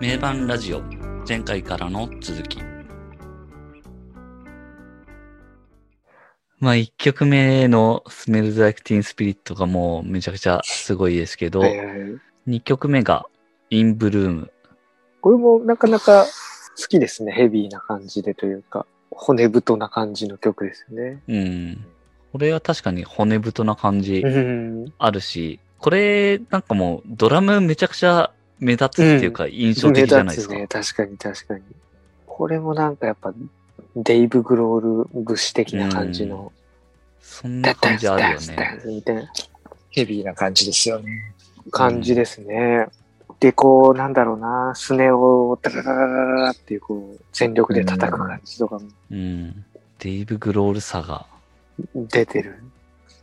名盤ラジオ前回からの続きまあ1曲目の Smells Like Teen Spirit がもうめちゃくちゃすごいですけど、はいはいはい2曲目が In Bloom これもなかなか好きですね。ヘビーな感じでというか、骨太な感じの曲ですよね。うんこれは確かに骨太な感じうん。あるし、これなんかもうドラムめちゃくちゃ目立つっていうか印象的じゃないですか。目立つね。確かに確かに。これもなんかやっぱ、デイブ・グロール節的な感じの、そんな感じあるよね。ヘビーな感じですよね。感じですね。で、こう、なんだろうな、スネをダラダラダラダラっていう、こう、全力で叩く感じとかもうん。デイブ・グロールさが。出てる。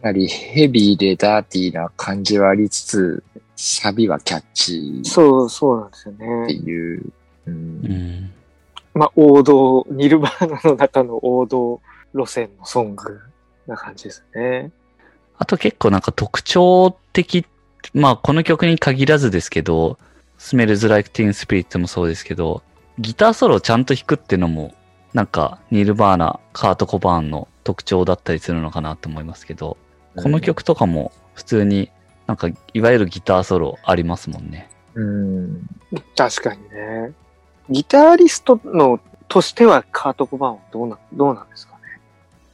かなりヘビーでダーティーな感じはありつつ、サビはキャッチそう、そうなんですよてね。いう。うんうん。まあ、王道、ニルバーナの中の王道路線のソングな感じですね。あと結構なんか特徴的、まあこの曲に限らずですけど、Smells Like Teen Spirit もそうですけど、ギターソロをちゃんと弾くっていうのも、なんかニルバーナ、カート・コバーンの特徴だったりするのかなと思いますけど、この曲とかも普通になんかいわゆるギターソロありますもんね。うん。確かにね。ギタリストの、としてはカート・コバーンはどうな、どうなんですかね。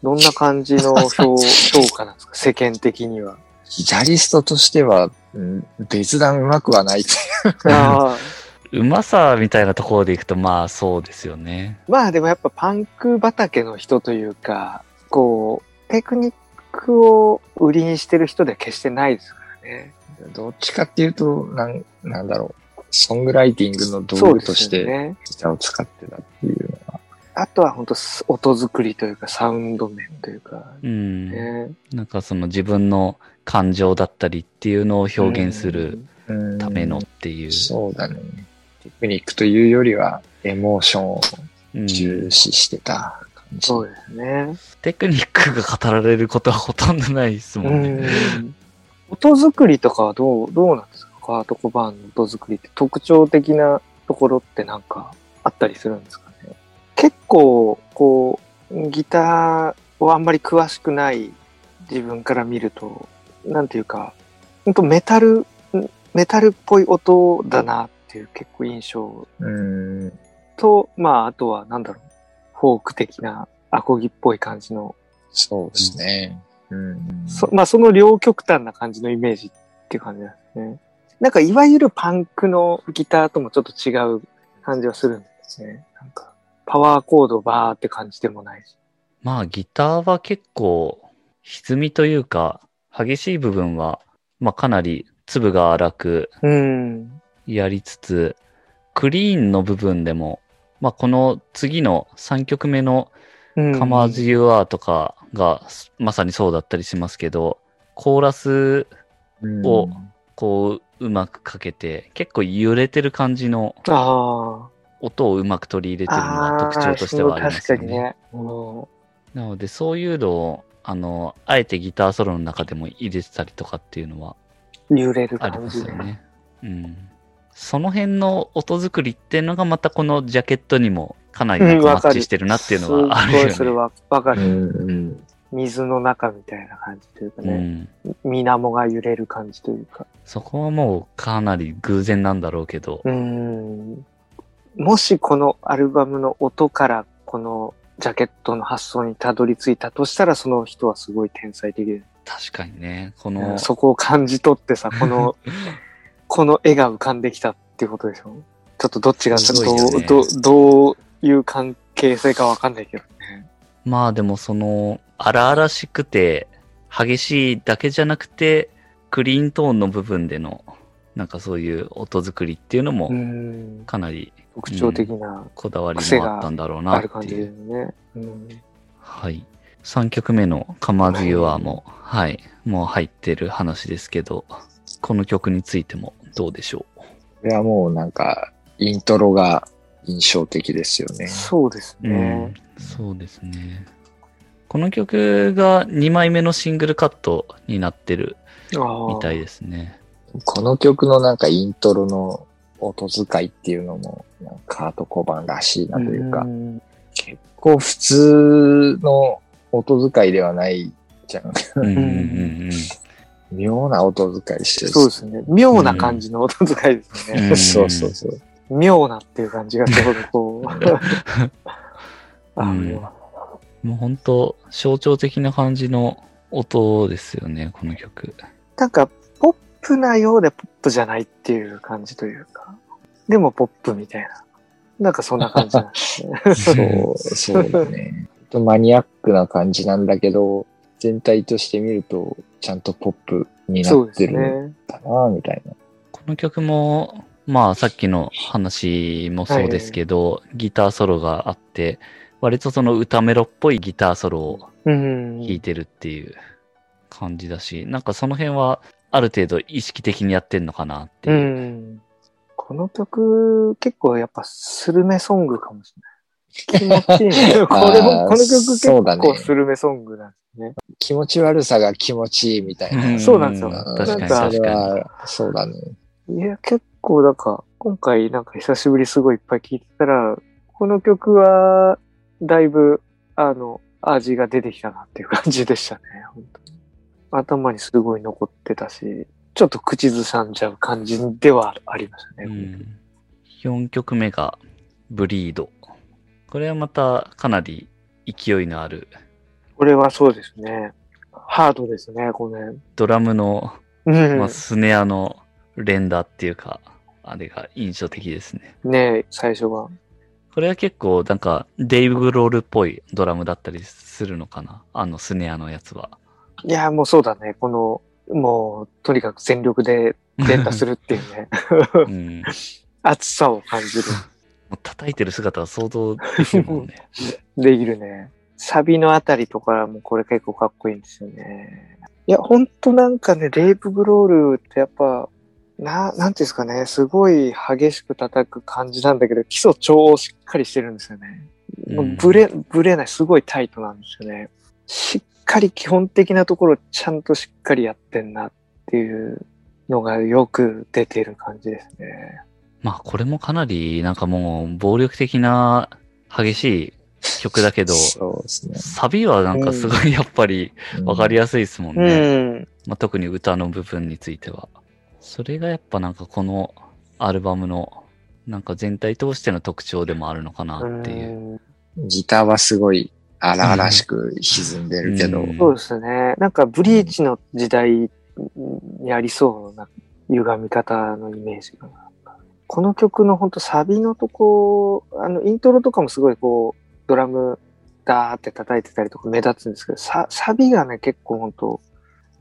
どんな感じの評評価なんですか世間的には。ギタリストとしては、うん別段上手くはないっていう。ああうまさみたいなところでいくとまあそうですよね。まあでもやっぱパンク畑の人というか、こう、テクニックを売りにしてる人では決してないですからね。どっちかっていうと、なん、なんだろう。ソングライティングの道具として。ギターを使ってたっていうのは。あとは本当音作りというかサウンド面というか、うん。ね。なんかその自分の感情だったりっていうのを表現するうんためのっていう。そうだね。テクニックというよりは、エモーションをうん重視してた感じ。そうですね。テクニックが語られることはほとんどないですもんね。うん音作りとかはどう、どうなんですか？カート・コバーンの音作りって。特徴的なところってなんかあったりするんですかね？結構、こう、ギターをあんまり詳しくない自分から見ると、なんていうか、本当メタル、メタルっぽい音だなっていう結構印象。うん。と、まあ、あとはなんだろう、フォーク的なアコギっぽい感じの。そうですね。うん。そまあ、その両極端な感じのイメージっていう感じなんですね。なんか、いわゆるパンクのギターともちょっと違う感じはするんですね。なんか、パワーコードバーって感じでもないし。まあギターは結構歪みというか激しい部分はまあかなり粒が荒くうん。やりつつクリーンの部分でもまあこの次の3曲目のうん。カマーズ・ユー・アーとかがまさにそうだったりしますけどコーラスをこううまくかけて結構揺れてる感じのあ音をうまく取り入れあ。てるのが特徴としてはありますよね。ね。うんなので、そういうのを、あの、あえてギターソロの中でも入れてたりとかっていうのは揺れるありま。すよね。うん。その辺の音作りっていうのがまたこのジャケットにもかなりなんかマッチしてるなっていうのはあるよね。すごいそれはわかうる。ん。水の中みたいな感じというかうね。ん。水面が揺れる感じというか。そこはもうかなり偶然なんだろうけど。うん。もしこのアルバムの音からこのジャケットの発想にたどり着いたとしたらその人はすごい天才的で、確かにね、この、そこを感じ取ってさ、この、この絵が浮かんできたっていうことでしょ？ちょっとどっちがねどう、どう、いう関係性かわかんないけどね。まあでもその、荒々しくて、激しいだけじゃなくて、クリーントーンの部分での、なんかそういう音作りっていうのもうん。かなり特徴的なこだわりもあったんだろうなっていう。ね。うん。はい。3曲目のカマーズ・ユアも、はい、もう入ってる話ですけど、この曲についてもどうでしょう？これはもうなんか、イントロが印象的ですよね。そうですうねん。、そうですね。この曲が2枚目のシングルカットになってるみたいですね。この曲のなんかイントロの音遣いっていうのも、カート小判らしいなというか、ん結構普通の音遣いではないじゃん。うんうんうん妙な音遣いしてる。そうですね。妙な感じの音遣いですね。うんそうそうそう。妙なっていう感じがちょうどこう。もう本当象徴的な感じの音ですよね、この曲。なんか、ポップなようでポップじゃないっていう感じというか。でもポップみたいな。なんかそんな感じなんですね。そう、そうだね。マニアックな感じなんだけど、全体として見ると、ちゃんとポップになってる。かな、みたいな。この曲も、まあさっきの話もそうですけど、ギターソロがあって、割とその歌メロっぽいギターソロをうん。弾いてるっていう感じだし、なんかその辺はある程度意識的にやってんのかなってういう。ん。この曲、結構やっぱスルメソングかもしれない。気持ちいいね。これも、この曲結構スルメソングなんですね。気持ち悪さが気持ちいいみたいな。んそうなんですよ確かになんか確かそれは、そうだね。いや、結構なんか、今回なんか久しぶりすごいいっぱい聴いてたら、この曲は、だいぶ、あの、味が出てきたなっていう感じでしたね、本当に。頭にすごい残ってたし、ちょっと口ずさんじゃう感じではありましたうね。ん、4曲目がブリード。これはまたかなり勢いのあるこれはそうですね。ハードですね、これ。ドラムの、うん。まあ、スネアの連打っていうか、あれが印象的ですね。ね最初は。これは結構なんかデイブ・グロールっぽいドラムだったりするのかな？あのスネアのやつは。いや、もうそうだね。この、もう、とにかく全力で連打するっていうね。うん。も 熱さを感じる。う叩いてる姿は想像できるもんね。できるね。サビのあたりとかもこれ結構かっこいいんですよね。いや、ほんとなんかね、レイプグロールってやっぱ、な、なんていうんですかね、すごい激しく叩く感じなんだけど、基礎超しっかりしてるんですよね。もううんブレ、ブレない、すごいタイトなんですよね。しっかり基本的なところちゃんとしっかりやってんなっていうのがよく出てる感じですね。まあこれもかなりなんかもう暴力的な激しい曲だけど、そうですね。サビはなんかすごいやっぱりわかりややすいですもんうね。ん。まあ、特に歌の部分については。それがやっぱなんかこのアルバムのなんか全体通しての特徴でもあるのかなっていう。うんギターはすごい荒々しく歪んでるけど、うんそうですね。なんかブリーチの時代にありそうな歪み方のイメージが。この曲の本当サビのとこ、あの、イントロとかもすごいこう、ドラムダーって叩いてたりとか目立つんですけど、ササビがね、結構本当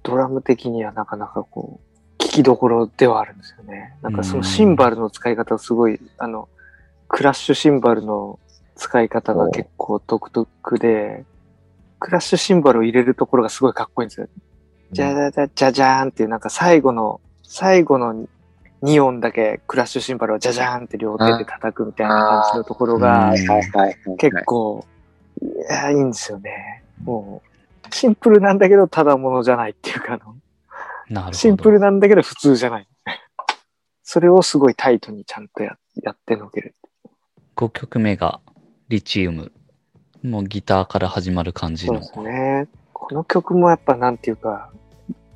ドラム的にはなかなかこう、聞きどころではあるんですよね。なんかそのシンバルの使い方すごい、あの、クラッシュシンバルの使い方が結構独特で、クラッシュシンバルを入れるところがすごいかっこいいんですよ。じゃじゃじゃじゃじゃーんっていうなんか最後の、最後の2音だけクラッシュシンバルをじゃじゃーんって両手で叩くみたいな感じのところが。結構、いや、いいんですよね。もう、シンプルなんだけどただものじゃないっていうかあの、なるほど。シンプルなんだけど普通じゃない。それをすごいタイトにちゃんとややってのける。5曲目がリチウム。もうギターから始まる感じの。そうですね。この曲もやっぱなんていうか、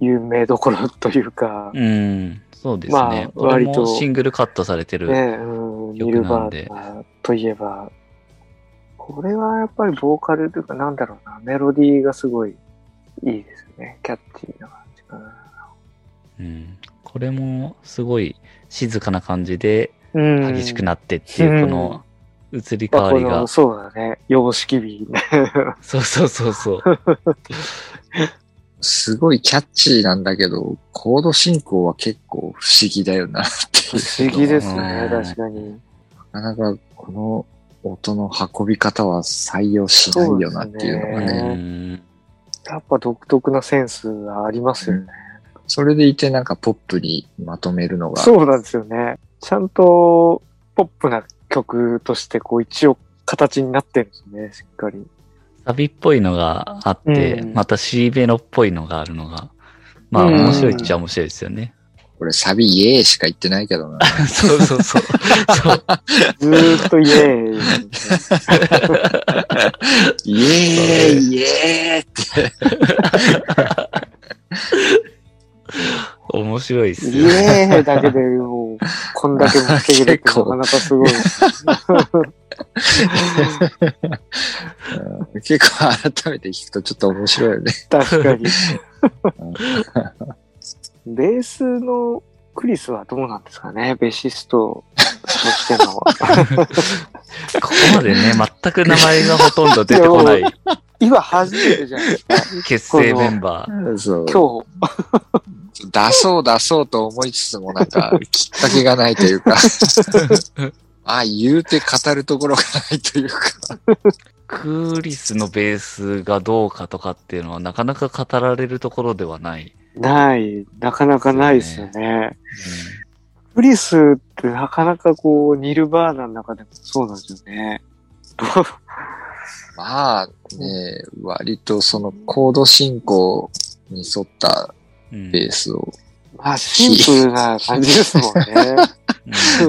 有名どころというか、うん、そうですまあね。これ割ともシングルカットされてる。ね、うん、曲ニルバなんでーナといえば、これはやっぱりボーカルというかなんだろうな、メロディーがすごいいいですね。キャッチーな感じかな。うん、これもすごい静かな感じでうん。激しくなってっていう、うんこの移り変わりが。そうだね。様式美ね。そうそうそうそう。すごいキャッチーなんだけど、コード進行は結構不思議だよなって不いう。思議ですねう。ん確かに。なかなかこの音の運び方は採用しないよなっていうのがうね。ん、やっぱ独特なセンスがありますよね。それでいてなんかポップにまとめるのが、そうなんですよね。ちゃんとポップな曲としてこう一応形になってるんですね。しっかり。サビっぽいのがあって、うんまた C ベロっぽいのがあるのが、まあうん面白いっちゃ面白いですよね。俺サビイエーしか言ってないけどな。そうそうそう。そ うずーっとイエーイ。イエーイイエーって。面白いっすイよ。エーイだけでもう、こんだけ持ってくるって なかなかすごい。うん結構改めて聞くとちょっと面白いよね。確かに。ベースのクリスはどうなんですかね？ベーシストとしての。ここまでね、全く名前がほとんど出てこない今初めてじゃないですか？結成メンバー。そう。今出そう出そうと思いつつもなんかきっかけがないというか。あ、言うて語るところがないというか。クーリスのベースがどうかとかっていうのはなかなか語られるところではない。日、ない、なかなかないですよね。クリスってなかなかこう、ニルバーナの中でもそうなんですよね。まあね、割とそのコード進行に沿ったうんベースを、まあ、シンプルな感じですもんね。うん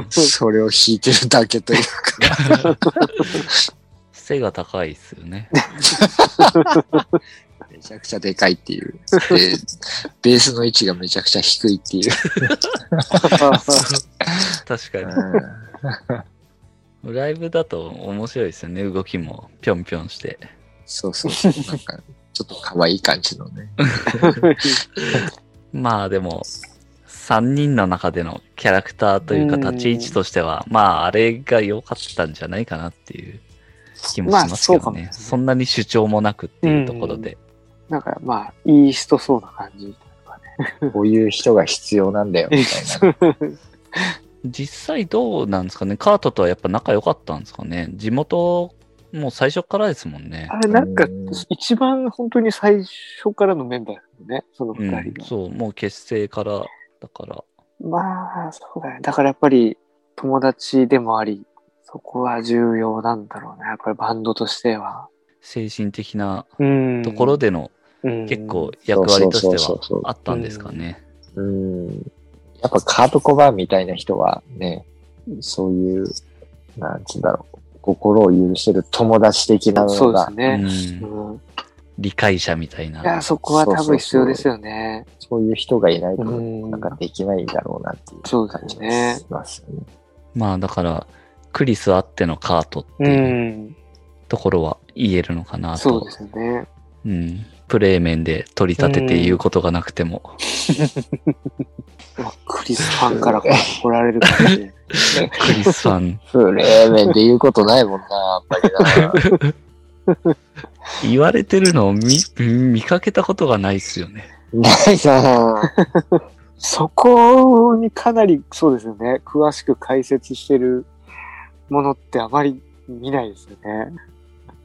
それを弾いてるだけというか。背が高いっすよね。めちゃくちゃでかいっていう。で、ベースの位置がめちゃくちゃ低いっていう。確かうんに。ライブだと面白いですよね。動きもぴょんぴょんして。そうそうそう。なんか、ちょっと可愛い感じのね。まあでも、3人の中でのキャラクターというかうん立ち位置としては、まああれが良かったんじゃないかなっていう気もしますけどね。まあそそんなに主張もなくっていうところで。なんか、まあ、いい人そうな感じ。こういう人が必要なんだよ、みたいな。実際どうなんですかねカートとはやっぱ仲良かったんですかね地元、もう最初からですもんねあ。れ、なんかうん、一番本当に最初からのメンバーですよね、そのうん二人が。そう、もう結成から、だから、まあ、そうだね。だからやっぱり、友達でもあり、そこは重要なんだろうね。やっぱりバンドとしては。精神的なうんところでのうん結構役割としてはあったんですかね。うん。やっぱカート・コバーンみたいな人はね、そういう、なんつうんだろう、心を許せる友達的なそうでのが、すね。理解者みたいな。いや、そこは多分必要ですよね。そういう人がいないと、うんなんかできないんだろうなっていうそう感じですねがしますよね。まあだから、クリスあってのカートってう。いうんところは言えるのかなと。そうですよね。うん。プレー面で取り立てて言うことがなくても。クリスファンから来られるかもしれない。クリスファン、プレー面で言うことないもんな、やっぱりな。言われてるのを見、見かけたことがないっすよね。ないなそこにかなり、そうですよね。詳しく解説してるものってあまり見ないですよね。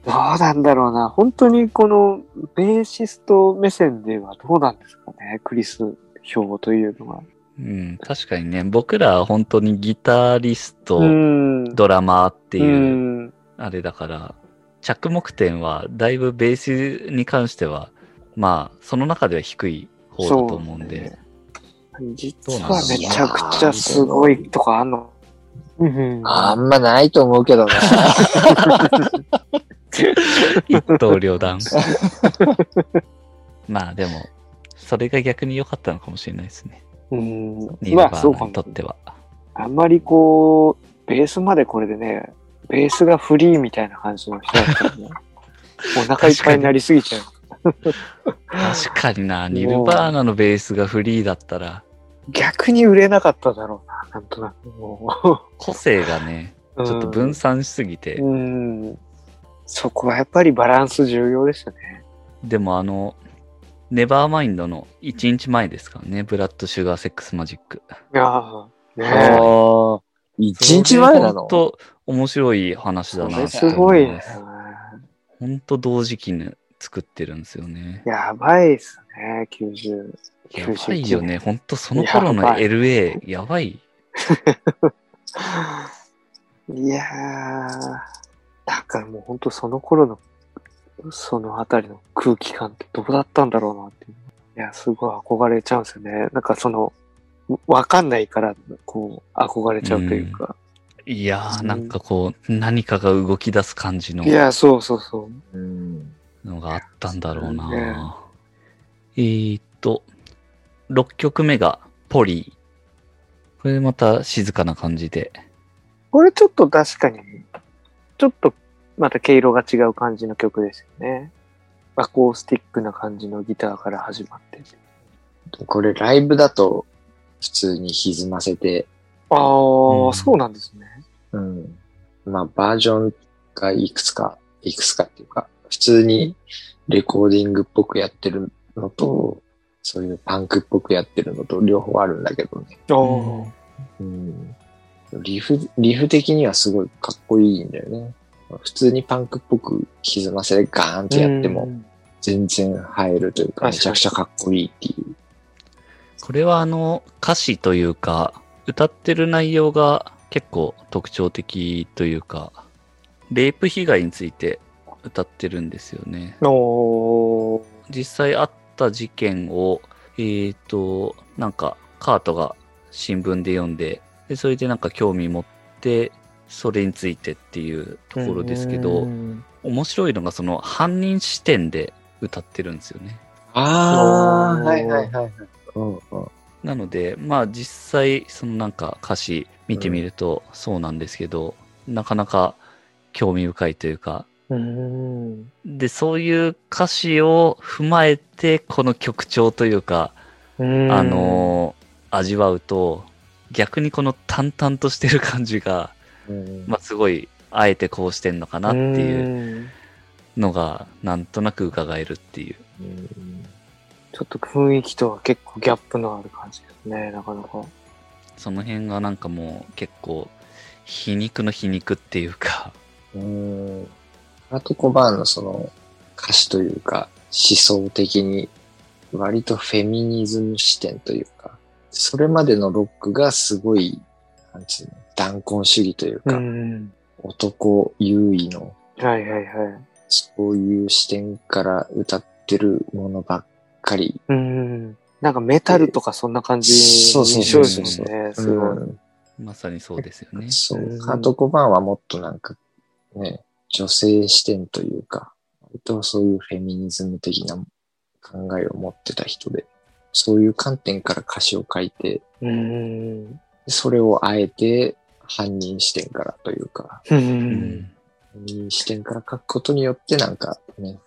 どうなんだろうな。本当にこのベーシスト目線ではどうなんですかね。クリス票というのは。うん。確かにね、僕らは本当にギタリスト、んドラマーってういう、ん。あれだから、着目点はだいぶベースに関しては、まあ、その中では低い方だと思うんで。実はめちゃくちゃすごいとかあんの。うん。あんまないと思うけどな。一刀両断。まあでも、それが逆に良かったのかもしれないですね。うん。ニルバーにとっては。あんまりこう、ベースまでこれでね、ベースがフリーみたいな感じの人だったらね、お腹いっぱいになりすぎちゃう。確かにな、ニルバーナのベースがフリーだったら、逆に売れなかっただろうな、なんとなくも個性がね、う。ちょっと分散しすぎて、うん。うん。そこはやっぱりバランス重要ですよね。でもあの、ネバーマインドの1日前ですからね、ブラッド・シュガー・セックス・マジック。いやーねああ、一日前なの？本当面白い話だなすごいね。本当同時期に作ってるんですよね。やばいっすね、90。やばいよね。本当その頃のやばい LA、やばい。いやー、だからもう本当その頃の、そのあたりの空気感ってどうだったんだろうなっていう。いや、すごい憧れちゃうんですよね。なんかその、わかんないから、こう、憧れちゃうというか。いやー、うんなんかこう、何かが動き出す感じのいや、そうそうそう。うん。のがあったんだろうねな。えーっと、6曲目がポリー。これまた静かな感じで。これちょっと確かに、ちょっとまた毛色が違う感じの曲ですよね。アコースティックな感じのギターから始まって。これライブだと普通に歪ませて、ああ、うんそうなんですね。うん。まあバージョンがいくつか、いくつかっていうか、普通にレコーディングっぽくやってるのと、そういうパンクっぽくやってるのと両方あるんだけどね。ああ、うん。リフ、リフ的にはすごいかっこいいんだよね。普通にパンクっぽく歪ませでガーンってやっても全然入るというか、めちゃくちゃかっこいいっていう。これはあの歌詞というか、歌ってる内容が結構特徴的というか、レイプ被害について歌ってるんですよね。実際あった事件を、えーと、なんかカートが新聞で読んで、でそれでなんか興味持って、それについてっていうところですけうど、ん面白いのがその犯人視点で歌ってるんですよね。ああーはいはいはいはい。うんうん。なので、まあ実際、そのなんか歌詞見てみるとそうなんですけど、なかなか興味深いというか、うん。で、そういう歌詞を踏まえて、この曲調というか、うんあ、のー味わうと、逆にこの淡々としてる感じが、うんまあすごい、あえてこうしてんのかなっていううんのが、なんとなく伺えるっていう。うんちょっと雰囲気とは結構ギャップのある感じですね、なかなか。その辺がなんかもう結構、皮肉の皮肉っていうか、うん。アートコバーンのその歌詞というか思想的に割とフェミニズム視点というか、それまでのロックがすごい、なんつうの、断根主義というか、ん。男優位のはいはいはい。そういう視点から歌ってるものばっかり。うん。なんかメタルとかそんな感じそうそうそうそう印象ですね。すごい。うんまさにそうですよね。そうう。んハートコバーンはもっとなんか、ね、女性視点というか、割とそういうフェミニズム的な考えを持ってた人で、そういう観点から歌詞を書いて、うん。それをあえて犯人視点からというか、う。うんん。犯人視点から書くことによってなんかね、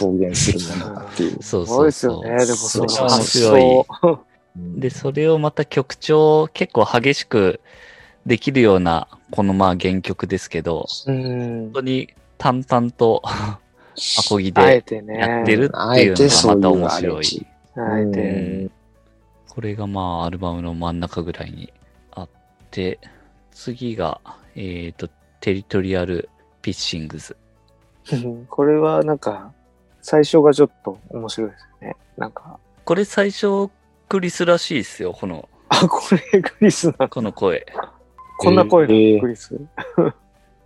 表現するものだっていう。そうすごいそうそう。ですよね。でもそのそ面発白い。で、それをまた曲調結構激しくできるような、このまあ原曲ですけど、うん本。当に淡々と アコギでてね。やってるあっていうのがまた面白い。レンジ。あえて。うんこれがまあアルバムの真ん中ぐらいにあって、次が、えっ、と、テリトリアルピッシングズ。これはなんか、最初がちょっと面白いですよね。なんか、これ最初クリスらしいですよ、この、あ、これクリスな、この声。こんな声えーのクリス？こ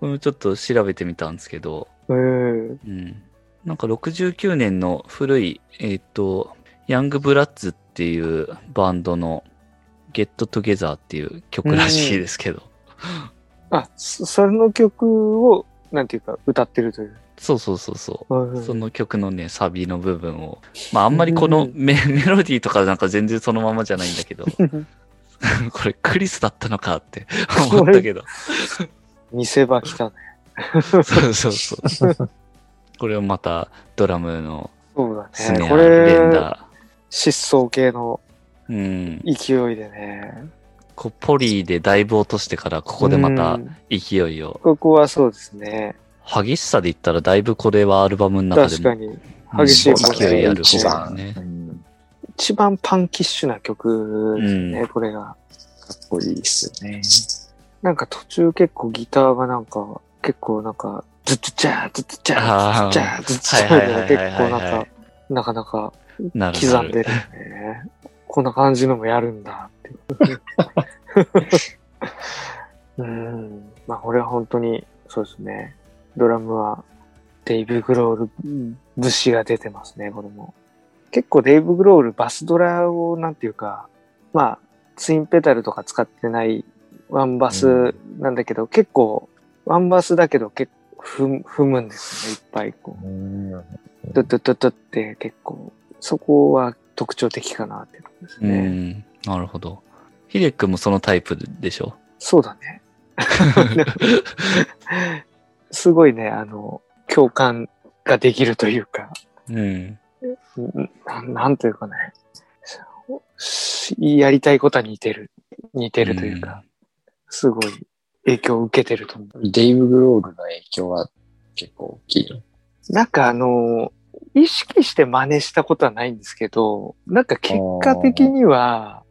れもちょっと調べてみたんですけど、うん。うん。なんか69年の古い、えっ、と、ヤングブラッツっていうバンドの Get Together っていう曲らしいですけど、あ、そそれの曲を、なんていうか、歌ってるという。そうそうそうそう。うんその曲のね、サビの部分を。まああんまりこのメメロディーとかなんか全然そのままじゃないんだけど、これクリスだったのかって思ったけど。見せ場来たね。そうそうそう。これをまたドラムのそうスネア連れ、打。疾走系のうん。勢いでね。こうポリーでだいぶ落としてからここでまたうん勢いを。ここはそうですね。激しさで言ったらだいぶこれはアルバムの中でも確かに。激しいうん勢いある一方だ番、ねう。ん一番パンキッシュな曲ですね、うんこれが。かっこいいですよね。なんか途中結構ギターがなんか、結構なんか、ズッツチャー、ズッツチャー、ズッツチャー、ズッツチャー結構なんか、なかなかなるほど。刻んでる。ね。こんな感じのもやる。んだって。うん。まあこれは本当に、そうですね。ドラムはデイブ・グロール節が出てますね、これも。結構デイブ・グロールバスドラをなんていうか、まあ、ツインペダルとか使ってないワンバスなんだけど、結構、ワンバスだけど結構踏むんですね、いっぱいこう。うん。ドッドドドって結構、そこは特徴的かなっていうところですうね。ん。なるほど。ヒデ君もそのタイプでしょ？そうだね。すごいね、あの、共感ができるというか、うん。ななんというかね、やりたいことは似てる、似てるというか、すごい影響を受けてると思う。デイブ・グロールの影響は結構大きいの？なんかあの、意識して真似したことはないんですけど、なんか結果的には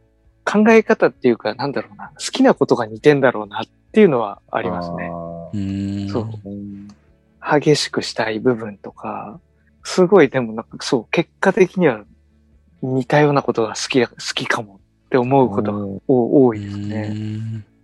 考え方っていうか、なんだろうな、好きなことが似てんだろうなっていうのはあありますね。そううん。激しくしたい部分とか、すごいでもなんかそう、結果的には似たようなことが好きだ、好きかもって思うことが多ういですね。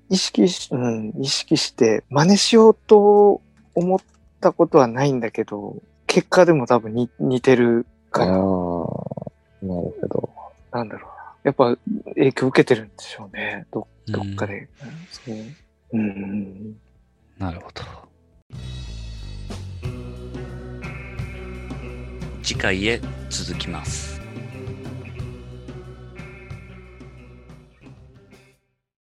意識し、うん、意識して真似しようと思ったことはないんだけど、結果でも多分に似てるああ、から、なるほど。なんだろうな。やっぱ影響受けてるんでしょうね。どどっかで。うんそううんうんなるほど。次回へ続きます。